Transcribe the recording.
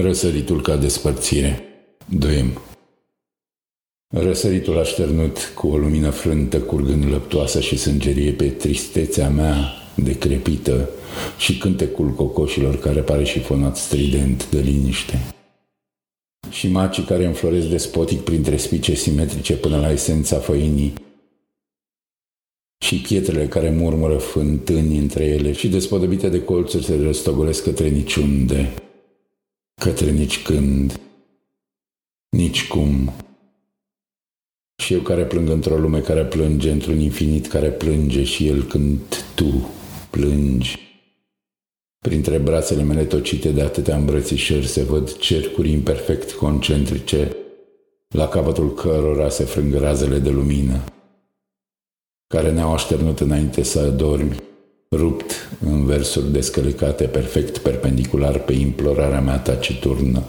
Răsăritul ca despărțire. Doim. Răsăritul așternut cu o lumină frântă curgând lăptoasă și sângerie pe tristețea mea decrepită și cântecul cocoșilor care pare și fonat strident de liniște. Și macii care înfloresc despotic printre spice simetrice până la esența făinii, și pietrele care murmură fântâni între ele și despodobite de colțuri se răstogolesc către niciunde, către nici când, nici cum. Și eu care plâng într-o lume care plânge, într-un infinit care plânge și el când tu plângi. Printre brațele mele tocite de atâtea îmbrățișări se văd cercuri imperfect concentrice, la capătul cărora se frâng razele de lumină care ne-au așternut înainte să adormi, rupt în versuri descălicate perfect perpendicular pe implorarea mea taciturnă.